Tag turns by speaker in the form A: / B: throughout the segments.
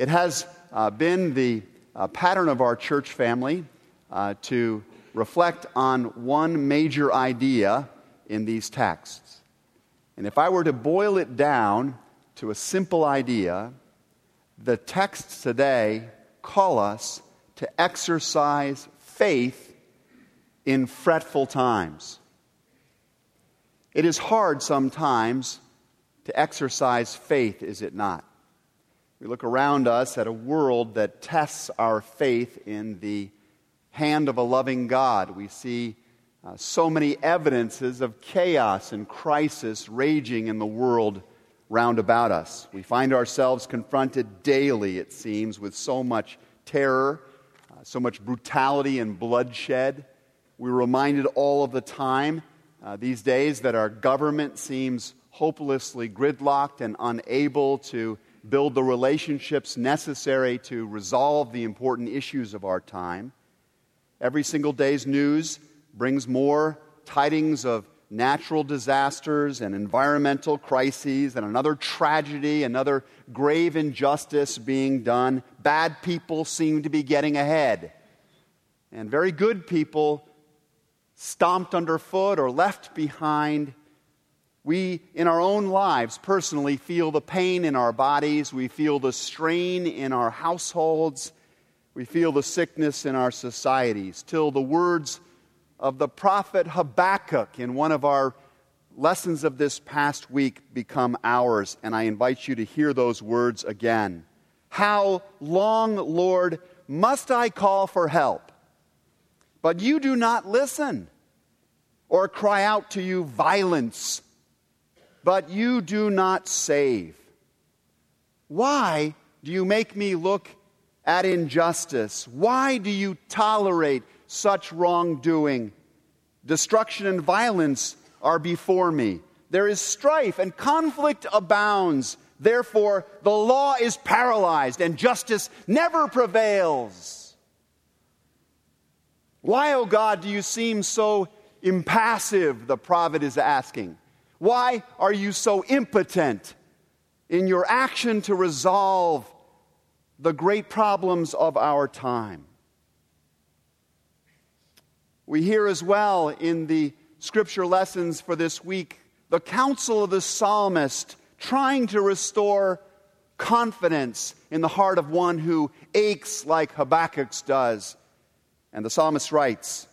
A: It has uh, been the uh, pattern of our church family uh, to reflect on one major idea in these texts. And if I were to boil it down to a simple idea, the texts today call us to exercise faith in fretful times. It is hard sometimes to exercise faith, is it not? We look around us at a world that tests our faith in the hand of a loving God. We see uh, so many evidences of chaos and crisis raging in the world round about us. We find ourselves confronted daily, it seems, with so much terror, uh, so much brutality and bloodshed. We're reminded all of the time uh, these days that our government seems hopelessly gridlocked and unable to build the relationships necessary to resolve the important issues of our time. Every single day's news brings more tidings of natural disasters and environmental crises and another tragedy, another grave injustice being done. Bad people seem to be getting ahead. And very good people stomped underfoot or left behind. We, in our own lives, personally feel the pain in our bodies. We feel the strain in our households. We feel the sickness in our societies. Till the words of the prophet Habakkuk in one of our lessons of this past week become ours. And I invite you to hear those words again. How long, Lord, must I call for help? But you do not listen, or cry out to you violence, but you do not save. Why do you make me look at injustice? Why do you tolerate such wrongdoing? Destruction and violence are before me. There is strife and conflict abounds. Therefore, the law is paralyzed and justice never prevails. Why, O oh God, do you seem so impassive? The prophet is asking. Why are you so impotent in your action to resolve the great problems of our time? We hear as well in the scripture lessons for this week the counsel of the psalmist trying to restore confidence in the heart of one who aches like Habakkuk does and the psalmist writes,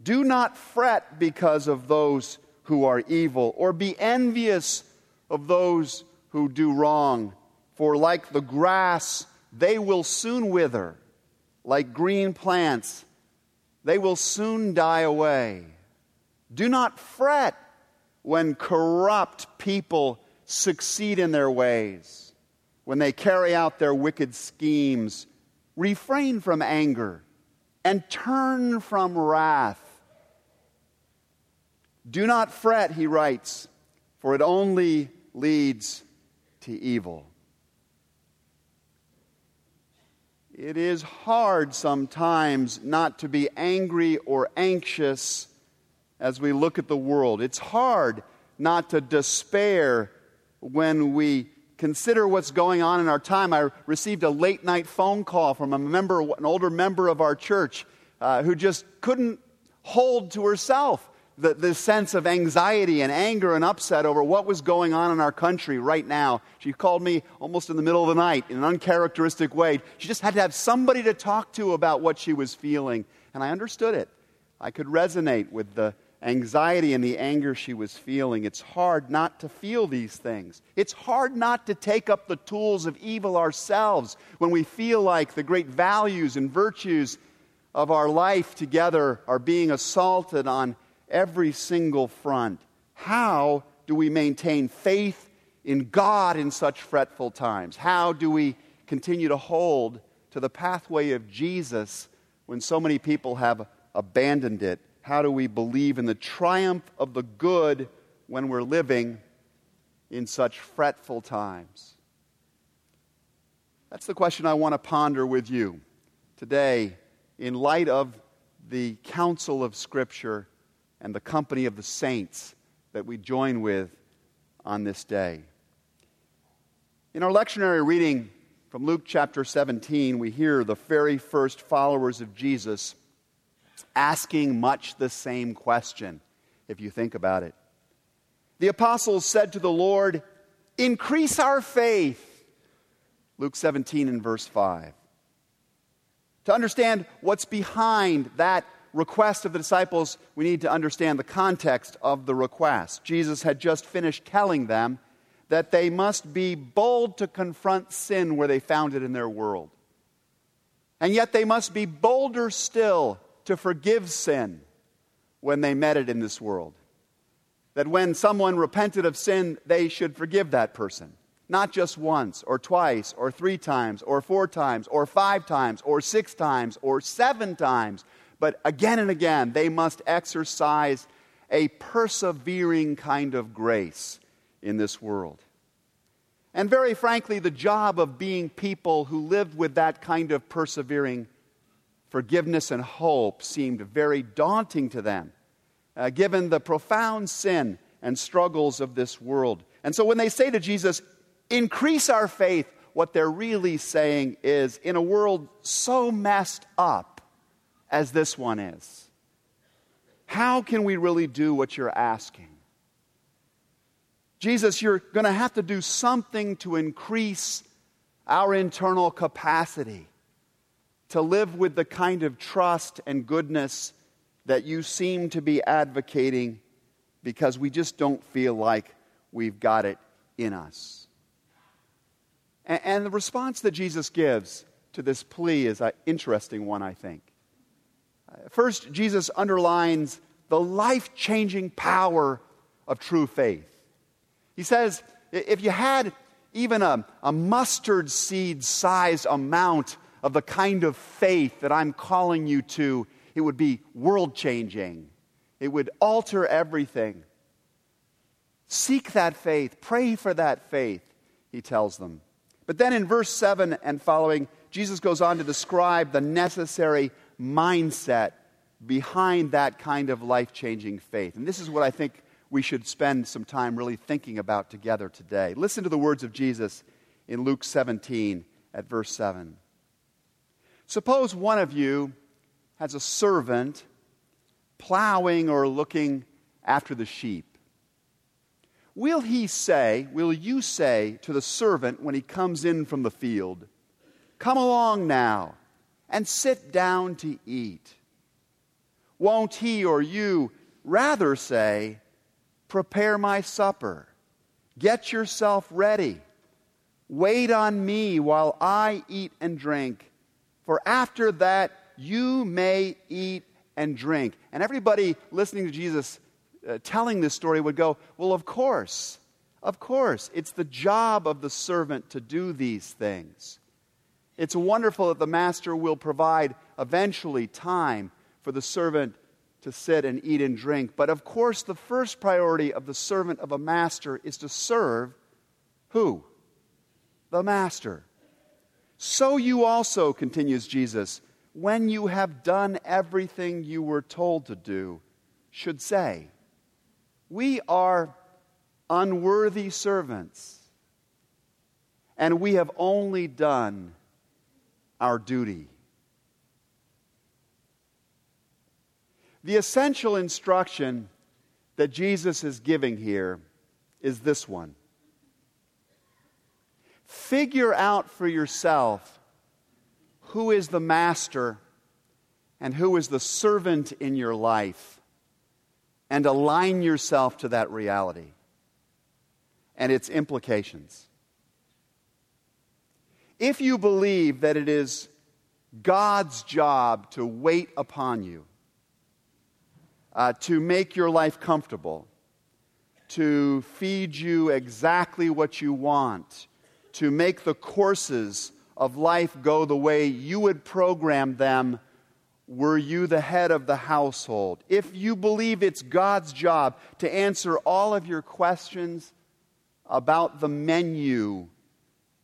A: Do not fret because of those who are evil, or be envious of those who do wrong, for like the grass, they will soon wither, like green plants, they will soon die away. Do not fret when corrupt people succeed in their ways, when they carry out their wicked schemes. Refrain from anger and turn from wrath. Do not fret, he writes, for it only leads to evil. It is hard sometimes not to be angry or anxious as we look at the world. It's hard not to despair when we consider what's going on in our time. I received a late night phone call from a member, an older member of our church, uh, who just couldn't hold to herself the, the sense of anxiety and anger and upset over what was going on in our country right now. She called me almost in the middle of the night in an uncharacteristic way. She just had to have somebody to talk to about what she was feeling. And I understood it. I could resonate with the anxiety and the anger she was feeling. It's hard not to feel these things. It's hard not to take up the tools of evil ourselves when we feel like the great values and virtues of our life together are being assaulted on every single front. How do we maintain faith in God in such fretful times? How do we continue to hold to the pathway of Jesus when so many people have abandoned it? How do we believe in the triumph of the good when we're living in such fretful times? That's the question I want to ponder with you today in light of the counsel of Scripture and the company of the saints that we join with on this day. In our lectionary reading From Luke chapter 17, we hear the very first followers of Jesus asking much the same question, if you think about it. The apostles said to the Lord, Increase our faith. Luke 17 and verse 5. To understand what's behind that request of the disciples, we need to understand the context of the request. Jesus had just finished telling them that they must be bold to confront sin where they found it in their world. And yet they must be bolder still to forgive sin when they met it in this world. That when someone repented of sin, they should forgive that person. Not just once, or twice, or three times, or four times, or five times, or six times, or seven times, but again and again, they must exercise a persevering kind of grace in this world. And very frankly, the job of being people who lived with that kind of persevering forgiveness and hope seemed very daunting to them, uh, given the profound sin and struggles of this world. And so when they say to Jesus, increase our faith, what they're really saying is in a world so messed up as this one is, how can we really do what you're asking? Jesus, you're going to have to do something to increase our internal capacity to live with the kind of trust and goodness that you seem to be advocating because we just don't feel like we've got it in us. And, the response that Jesus gives to this plea is an interesting one, I think. First, Jesus underlines the life changing power of true faith. He says, if you had even a, a mustard seed sized amount of the kind of faith that I'm calling you to, it would be world changing. It would alter everything. Seek that faith, pray for that faith, he tells them. But then in verse 7 and following, Jesus goes on to describe the necessary mindset behind that kind of life changing faith. And this is what I think we should spend some time really thinking about together today. Listen to the words of Jesus in Luke 17 at verse 7. Suppose one of you has a servant plowing or looking after the sheep. Will he say, will you say to the servant when he comes in from the field, Come along now and sit down to eat? Won't he or you rather say, Prepare my supper, get yourself ready, wait on me while I eat and drink, for after that you may eat and drink? And everybody listening to Jesus uh, telling this story would go, Well, of course, of course. It's the job of the servant to do these things. It's wonderful that the master will provide eventually time for the servant to sit and eat and drink. But of course, the first priority of the servant of a master is to serve who? The master. So you also, continues Jesus, when you have done everything you were told to do, should say, we are unworthy servants, and we have only done our duty. The essential instruction that Jesus is giving here is this one Figure out for yourself who is the master and who is the servant in your life and align yourself to that reality and its implications. If you believe that it is God's job to wait upon you, uh, to make your life comfortable, to feed you exactly what you want, to make the courses of life go the way you would program them were you the head of the household, if you believe it's God's job to answer all of your questions about the menu,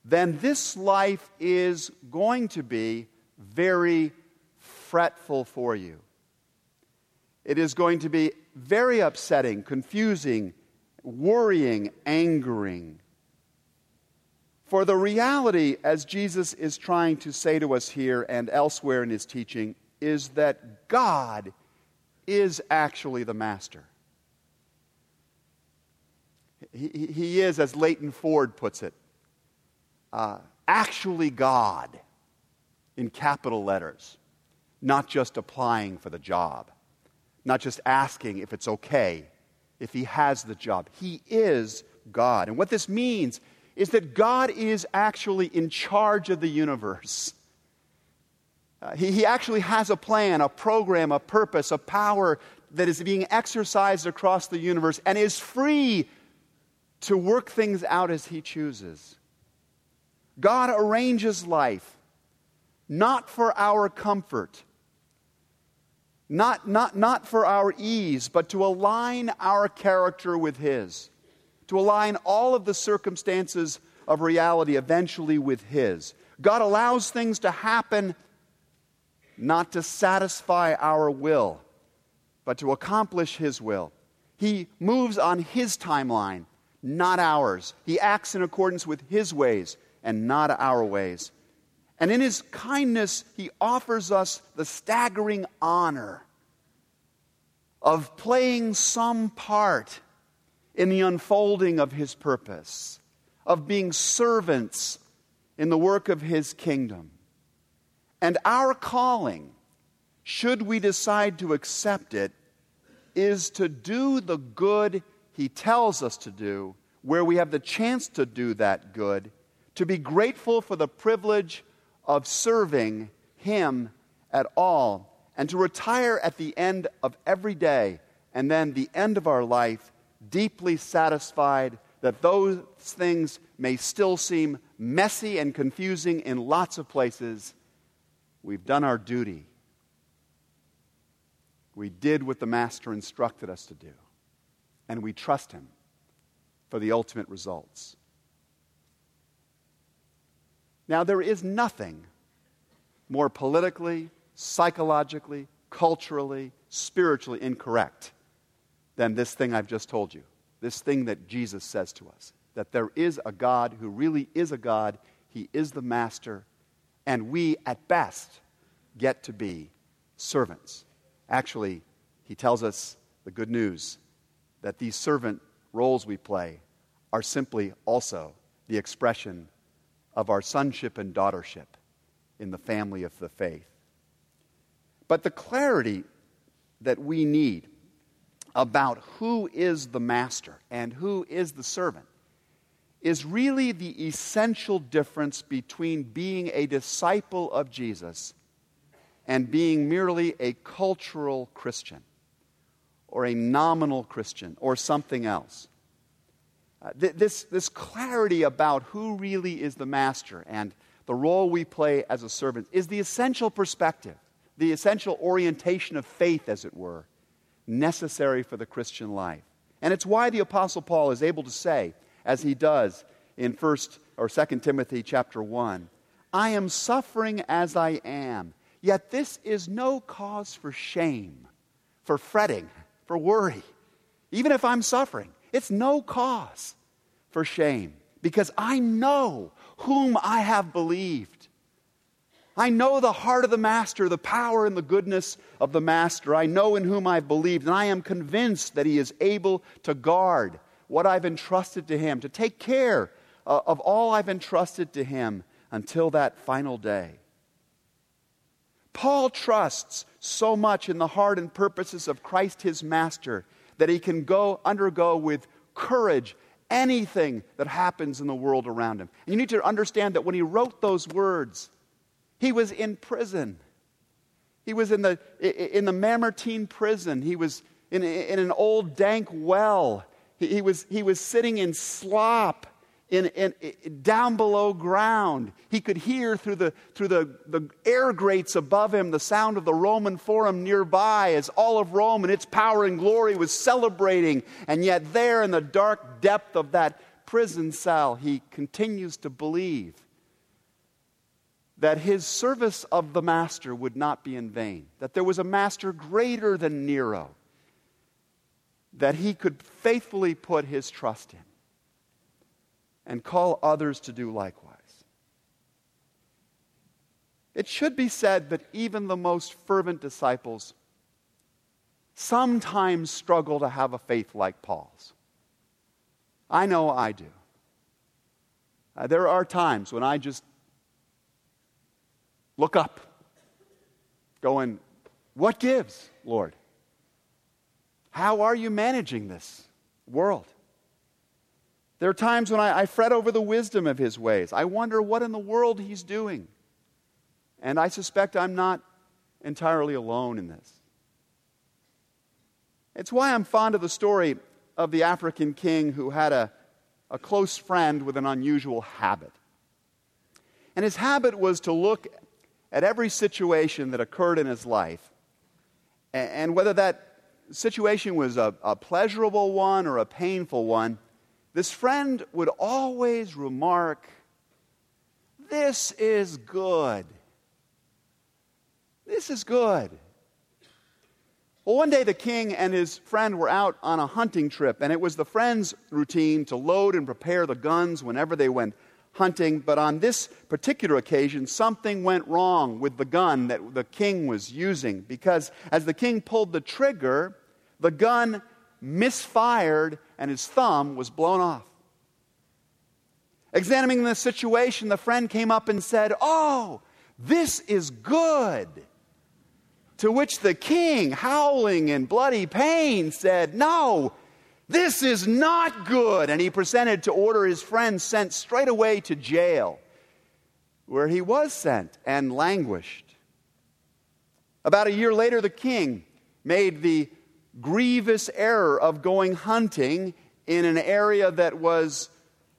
A: then this life is going to be very fretful for you. It is going to be very upsetting, confusing, worrying, angering. For the reality, as Jesus is trying to say to us here and elsewhere in his teaching, is that God is actually the master. He, he is, as Leighton Ford puts it, uh, actually God in capital letters, not just applying for the job, not just asking if it's okay, if he has the job. He is God. And what this means is that God is actually in charge of the universe. Uh, he, he actually has a plan, a program, a purpose, a power that is being exercised across the universe and is free to work things out as He chooses. God arranges life not for our comfort, not, not, not for our ease, but to align our character with His to align all of the circumstances of reality eventually with His. God allows things to happen not to satisfy our will, but to accomplish His will. He moves on His timeline, not ours. He acts in accordance with His ways and not our ways. And in His kindness, He offers us the staggering honor of playing some part in the unfolding of his purpose, of being servants in the work of his kingdom. And our calling, should we decide to accept it, is to do the good he tells us to do, where we have the chance to do that good, to be grateful for the privilege of serving him at all, and to retire at the end of every day and then the end of our life deeply satisfied that those things may still seem messy and confusing in lots of places. We've done our duty. We did what the Master instructed us to do, and we trust Him for the ultimate results. Now, there is nothing more politically, psychologically, culturally, spiritually incorrect than this thing I've just told you. This thing that Jesus says to us that there is a God who really is a God, He is the master, and we, at best, get to be servants. Actually, He tells us the good news that these servant roles we play are simply also the expression of our sonship and daughtership in the family of the faith. But the clarity that we need about who is the master and who is the servant is really the essential difference between being a disciple of Jesus and being merely a cultural Christian or a nominal Christian or something else. Uh, th- this, this clarity about who really is the master and the role we play as a servant is the essential perspective, the essential orientation of faith, as it were, necessary for the Christian life. And it's why the apostle Paul is able to say as he does in 1st or 2nd Timothy chapter 1, I am suffering as I am, yet this is no cause for shame, for fretting, for worry. Even if I'm suffering, it's no cause for shame because I know whom I have believed I know the heart of the Master, the power and the goodness of the Master. I know in whom I've believed, and I am convinced that He is able to guard what I've entrusted to Him, to take care uh, of all I've entrusted to Him until that final day. Paul trusts so much in the heart and purposes of Christ his Master that he can go undergo with courage anything that happens in the world around him. And you need to understand that when he wrote those words, he was in prison. He was in the, in the Mamertine prison. He was in, in an old dank well. He, he, was, he was sitting in slop in, in, in, down below ground. He could hear through, the, through the, the air grates above him the sound of the Roman Forum nearby as all of Rome and its power and glory was celebrating. And yet, there in the dark depth of that prison cell, he continues to believe that his service of the master would not be in vain, that there was a master greater than Nero, that he could faithfully put his trust in. And call others to do likewise. It should be said that even the most fervent disciples sometimes struggle to have a faith like Paul's. I know I do. Uh, there are times when I just look up, going, What gives, Lord? How are you managing this world? There are times when I, I, fret over the wisdom of his ways. I wonder what in the world he's doing. And I suspect I'm not entirely alone in this. It's why I'm fond of the story of the African king who had a, a close friend with an unusual habit. And his habit was to look at every situation that occurred in his life, and whether that situation was a, a pleasurable one or a painful one, this friend would always remark, This is good. This is good. Well, one day the king and his friend were out on a hunting trip, and it was the friend's routine to load and prepare the guns whenever they went hunting. But on this particular occasion, something went wrong with the gun that the king was using because as the king pulled the trigger, the gun misfired and his thumb was blown off. Examining the situation, the friend came up and said, Oh, this is good. To which the king, howling in bloody pain, said, No, this is not good. And he presented to order his friend sent straight away to jail, where he was sent and languished. About a year later, the king made the grievous error of going hunting in an area that was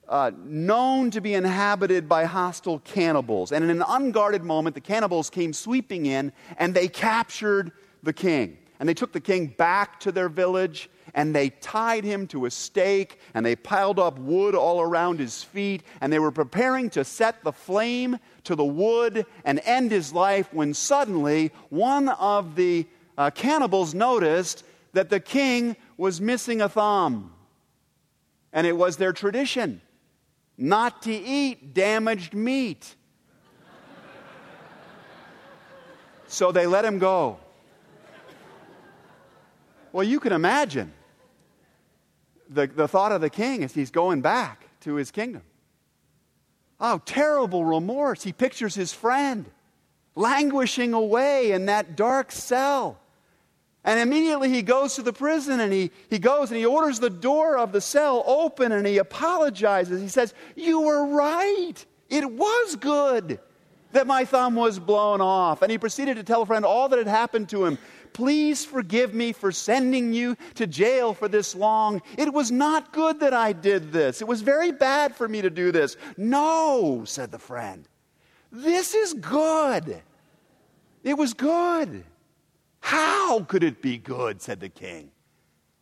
A: uh, known to be inhabited by hostile cannibals. And in an unguarded moment, the cannibals came sweeping in and they captured the king. And they took the king back to their village and they tied him to a stake and they piled up wood all around his feet and they were preparing to set the flame to the wood and end his life when suddenly one of the uh, cannibals noticed that the king was missing a thumb. And it was their tradition not to eat damaged meat. so they let him go. Well, you can imagine the, the thought of the king as he's going back to his kingdom. Oh, terrible remorse. He pictures his friend languishing away in that dark cell. And immediately he goes to the prison and he, he goes and he orders the door of the cell open and he apologizes. He says, You were right. It was good that my thumb was blown off. And he proceeded to tell a friend all that had happened to him. Please forgive me for sending you to jail for this long. It was not good that I did this. It was very bad for me to do this. No, said the friend. This is good. It was good. How could it be good, said the king,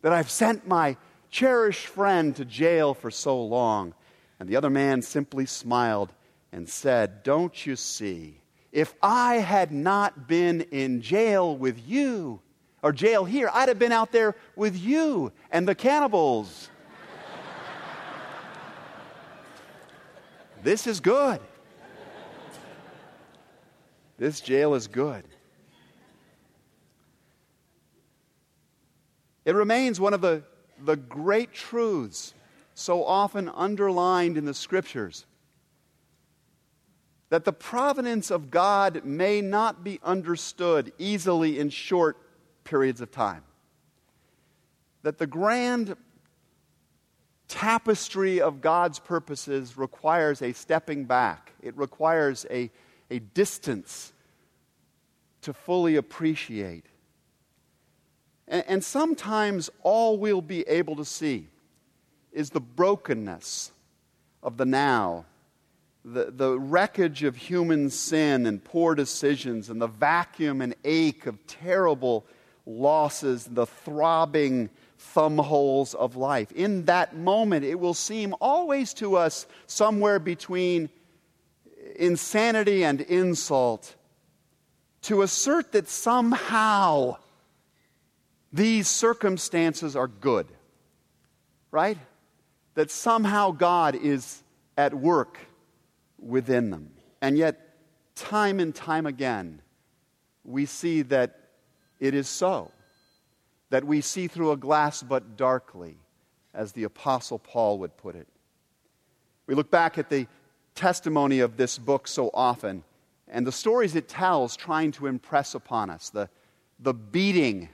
A: that I've sent my cherished friend to jail for so long? And the other man simply smiled and said, Don't you see? If I had not been in jail with you, or jail here, I'd have been out there with you and the cannibals. this is good. This jail is good. It remains one of the, the great truths so often underlined in the scriptures that the providence of God may not be understood easily in short periods of time. That the grand tapestry of God's purposes requires a stepping back, it requires a, a distance to fully appreciate. And, sometimes all we'll be able to see is the brokenness of the now, the, the wreckage of human sin and poor decisions, and the vacuum and ache of terrible losses, the throbbing thumbholes of life. In that moment, it will seem always to us somewhere between insanity and insult to assert that somehow these circumstances are good, right? That somehow God is at work within them. And yet, time and time again, we see that it is so, that we see through a glass but darkly, as the Apostle Paul would put it. We look back at the testimony of this book so often and the stories it tells trying to impress upon us the, the beating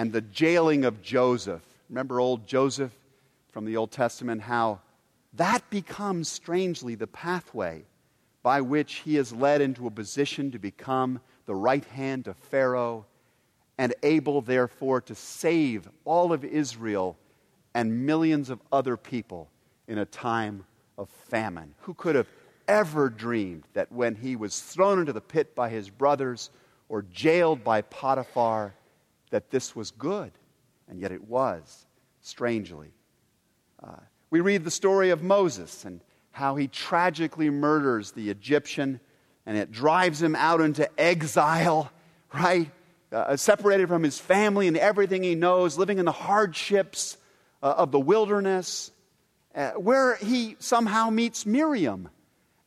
A: and the jailing of Joseph. Remember old Joseph from the Old Testament, how that becomes strangely the pathway by which he is led into a position to become the right hand of Pharaoh and able, therefore, to save all of Israel and millions of other people in a time of famine. Who could have ever dreamed that when he was thrown into the pit by his brothers or jailed by Potiphar, that this was good? And yet it was, strangely. Uh, we read the story of Moses and how he tragically murders the Egyptian and it drives him out into exile, right? Uh, separated from his family and everything he knows, living in the hardships uh, of the wilderness, uh, where he somehow meets Miriam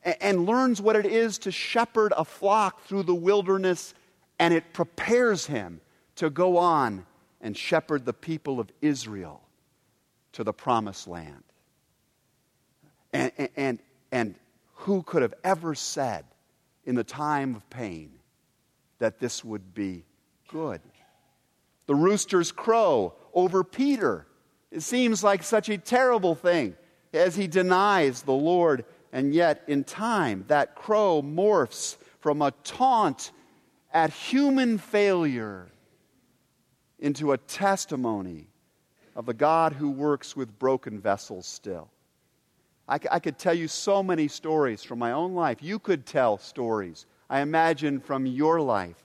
A: and, and learns what it is to shepherd a flock through the wilderness, and it prepares him to go on and shepherd the people of Israel to the promised land. And, and, and who could have ever said in the time of pain that this would be good? The roosters crow over Peter. It seems like such a terrible thing as he denies the Lord, and yet in time, that crow morphs from a taunt at human failure into a testimony of the God who works with broken vessels still. I, I could tell you so many stories from my own life. You could tell stories, I imagine, from your life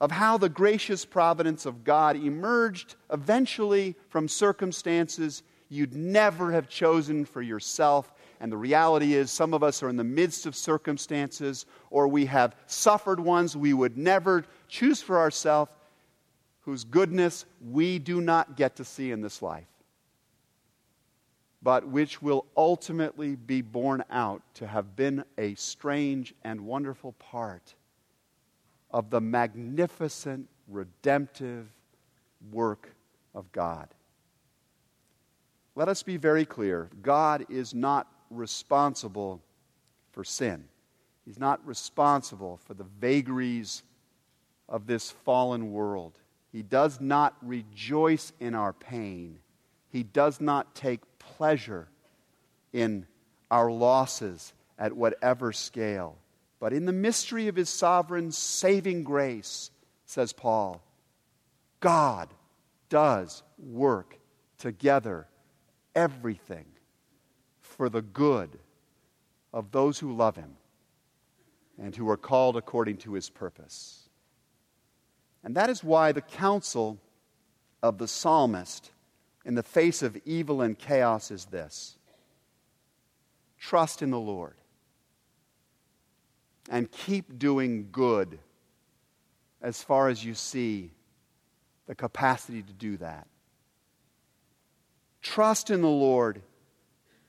A: of how the gracious providence of God emerged eventually from circumstances you'd never have chosen for yourself. And the reality is, some of us are in the midst of circumstances, or we have suffered ones we would never choose for ourselves, whose goodness we do not get to see in this life but which will ultimately be borne out to have been a strange and wonderful part of the magnificent redemptive work of God. Let us be very clear God is not responsible for sin. He's not responsible for the vagaries of this fallen world. He does not rejoice in our pain. He does not take pleasure in our losses at whatever scale. But in the mystery of his sovereign saving grace, says Paul, God does work together everything for the good of those who love him and who are called according to his purpose. And that is why the counsel of the psalmist in the face of evil and chaos is this trust in the Lord and keep doing good as far as you see the capacity to do that. Trust in the Lord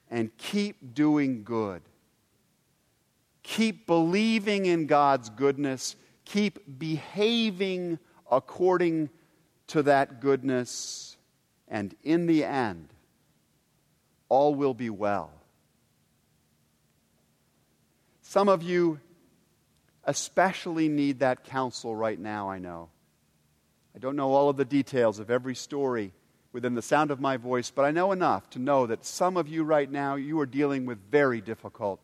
A: and keep doing good. Keep believing in God's goodness. Keep behaving according to that goodness and in the end, all will be well. Some of you especially need that counsel right now, I know. I don't know all of the details of every story within the sound of my voice, but I know enough to know that some of you right now, you are dealing with very difficult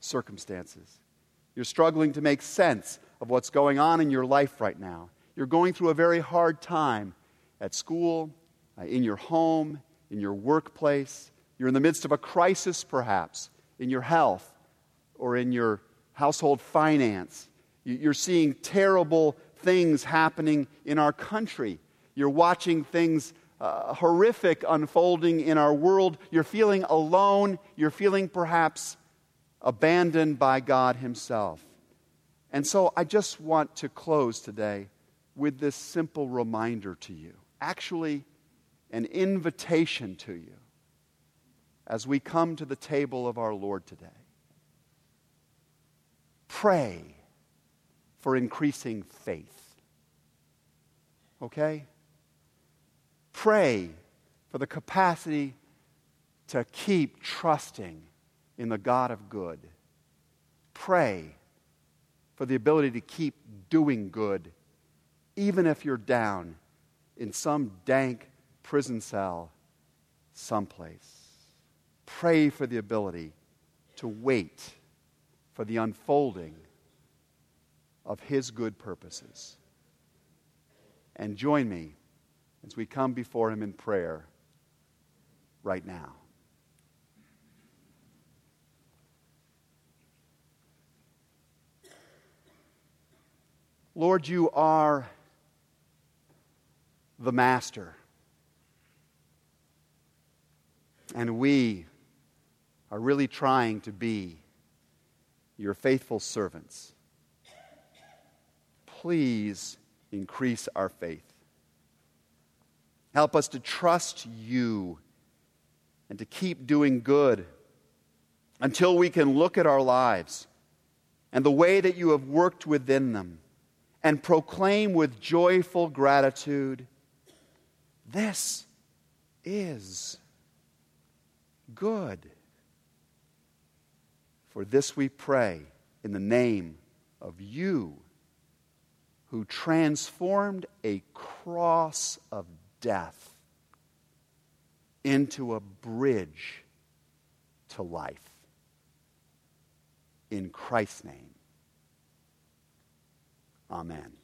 A: circumstances. You're struggling to make sense of what's going on in your life right now. You're going through a very hard time at school, uh, in your home, in your workplace. You're in the midst of a crisis, perhaps, in your health or in your household finance. You're seeing terrible things happening in our country. You're watching things uh, horrific unfolding in our world. You're feeling alone. You're feeling perhaps abandoned by God Himself. And so I just want to close today with this simple reminder to you. Actually, an invitation to you. as we come to the table of our Lord today. Pray for increasing faith. Okay? Pray for the capacity to keep trusting in the God of good. Pray for the ability to keep doing good, even if you're down in some dank prison cell someplace. Pray for the ability to wait for the unfolding of His good purposes. And join me as we come before Him in prayer right now. Lord, you are the Master. And we are really trying to be your faithful servants. Please increase our faith. Help us to trust you and to keep doing good until we can look at our lives and the way that you have worked within them and proclaim with joyful gratitude this is good. For this we pray in the name of you who transformed a cross of death into a bridge to life. In Christ's name, amen.